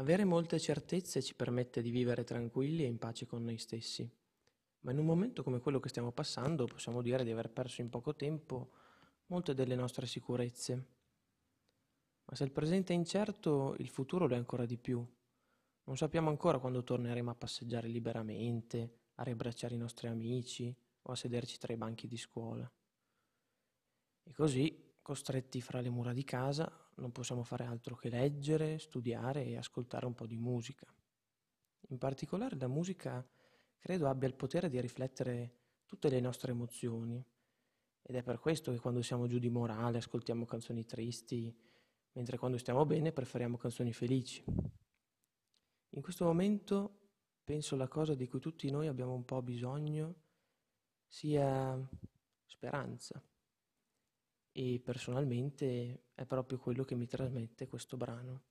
Avere molte certezze ci permette di vivere tranquilli e in pace con noi stessi, ma in un momento come quello che stiamo passando possiamo dire di aver perso in poco tempo molte delle nostre sicurezze. Ma se il presente è incerto, il futuro lo è ancora di più. Non sappiamo ancora quando torneremo a passeggiare liberamente, a riabbracciare i nostri amici o a sederci tra i banchi di scuola. E così, costretti fra le mura di casa, non possiamo fare altro che leggere, studiare e ascoltare un po' di musica. In particolare la musica credo abbia il potere di riflettere tutte le nostre emozioni ed è per questo che quando siamo giù di morale ascoltiamo canzoni tristi, mentre quando stiamo bene preferiamo canzoni felici. In questo momento penso la cosa di cui tutti noi abbiamo un po' bisogno sia speranza e personalmente è proprio quello che mi trasmette questo brano.